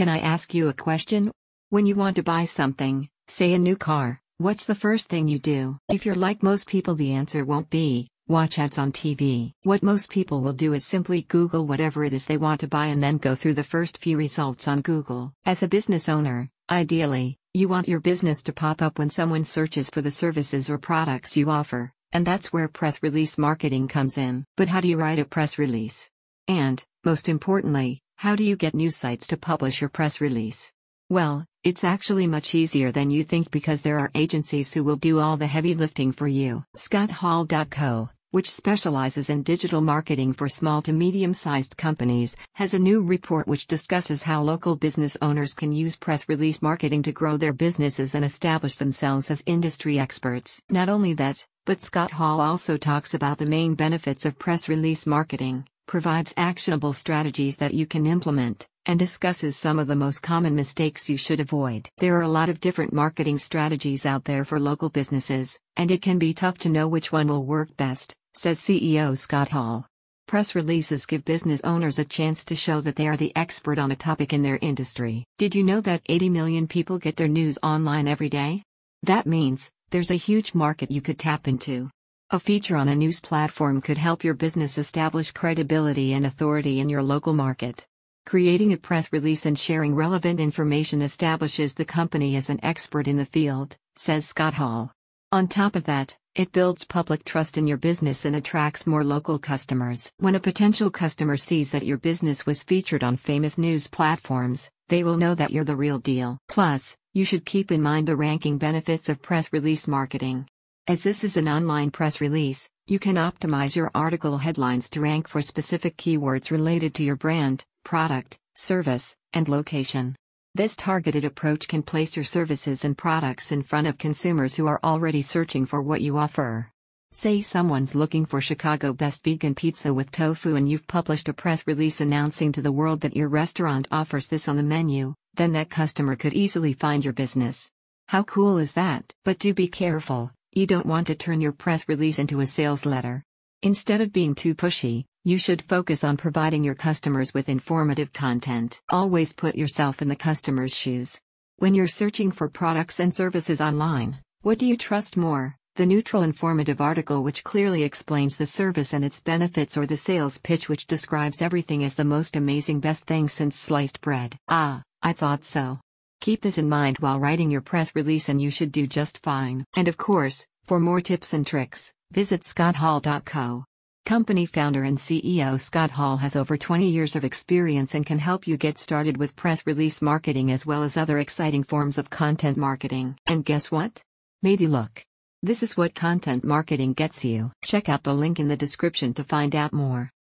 Can I ask you a question? When you want to buy something, say a new car, what's the first thing you do? If you're like most people, the answer won't be, watch ads on TV. What most people will do is simply Google whatever it is they want to buy and then go through the first few results on Google. As a business owner, ideally, you want your business to pop up when someone searches for the services or products you offer, and that's where press release marketing comes in. But how do you write a press release? And, most importantly, how do you get news sites to publish your press release? Well, it's actually much easier than you think because there are agencies who will do all the heavy lifting for you. ScottHall.co which specializes in digital marketing for small to medium sized companies, has a new report which discusses how local business owners can use press release marketing to grow their businesses and establish themselves as industry experts. Not only that, but Scott Hall also talks about the main benefits of press release marketing, provides actionable strategies that you can implement, and discusses some of the most common mistakes you should avoid. There are a lot of different marketing strategies out there for local businesses, and it can be tough to know which one will work best says CEO Scott Hall. Press releases give business owners a chance to show that they are the expert on a topic in their industry. Did you know that 80 million people get their news online every day? That means, there's a huge market you could tap into. A feature on a news platform could help your business establish credibility and authority in your local market. Creating a press release and sharing relevant information establishes the company as an expert in the field, says Scott Hall. On top of that, it builds public trust in your business and attracts more local customers. When a potential customer sees that your business was featured on famous news platforms, they will know that you're the real deal. Plus, you should keep in mind the ranking benefits of press release marketing. As this is an online press release, you can optimize your article headlines to rank for specific keywords related to your brand, product, service, and location. This targeted approach can place your services and products in front of consumers who are already searching for what you offer. Say someone's looking for Chicago Best Vegan Pizza with tofu and you've published a press release announcing to the world that your restaurant offers this on the menu, then that customer could easily find your business. How cool is that? But do be careful, you don't want to turn your press release into a sales letter. Instead of being too pushy, you should focus on providing your customers with informative content. Always put yourself in the customer's shoes. When you're searching for products and services online, what do you trust more? The neutral informative article which clearly explains the service and its benefits, or the sales pitch which describes everything as the most amazing best thing since sliced bread? Ah, I thought so. Keep this in mind while writing your press release, and you should do just fine. And of course, for more tips and tricks, visit scotthall.co. Company founder and CEO Scott Hall has over 20 years of experience and can help you get started with press release marketing as well as other exciting forms of content marketing. And guess what? Maybe look. This is what content marketing gets you. Check out the link in the description to find out more.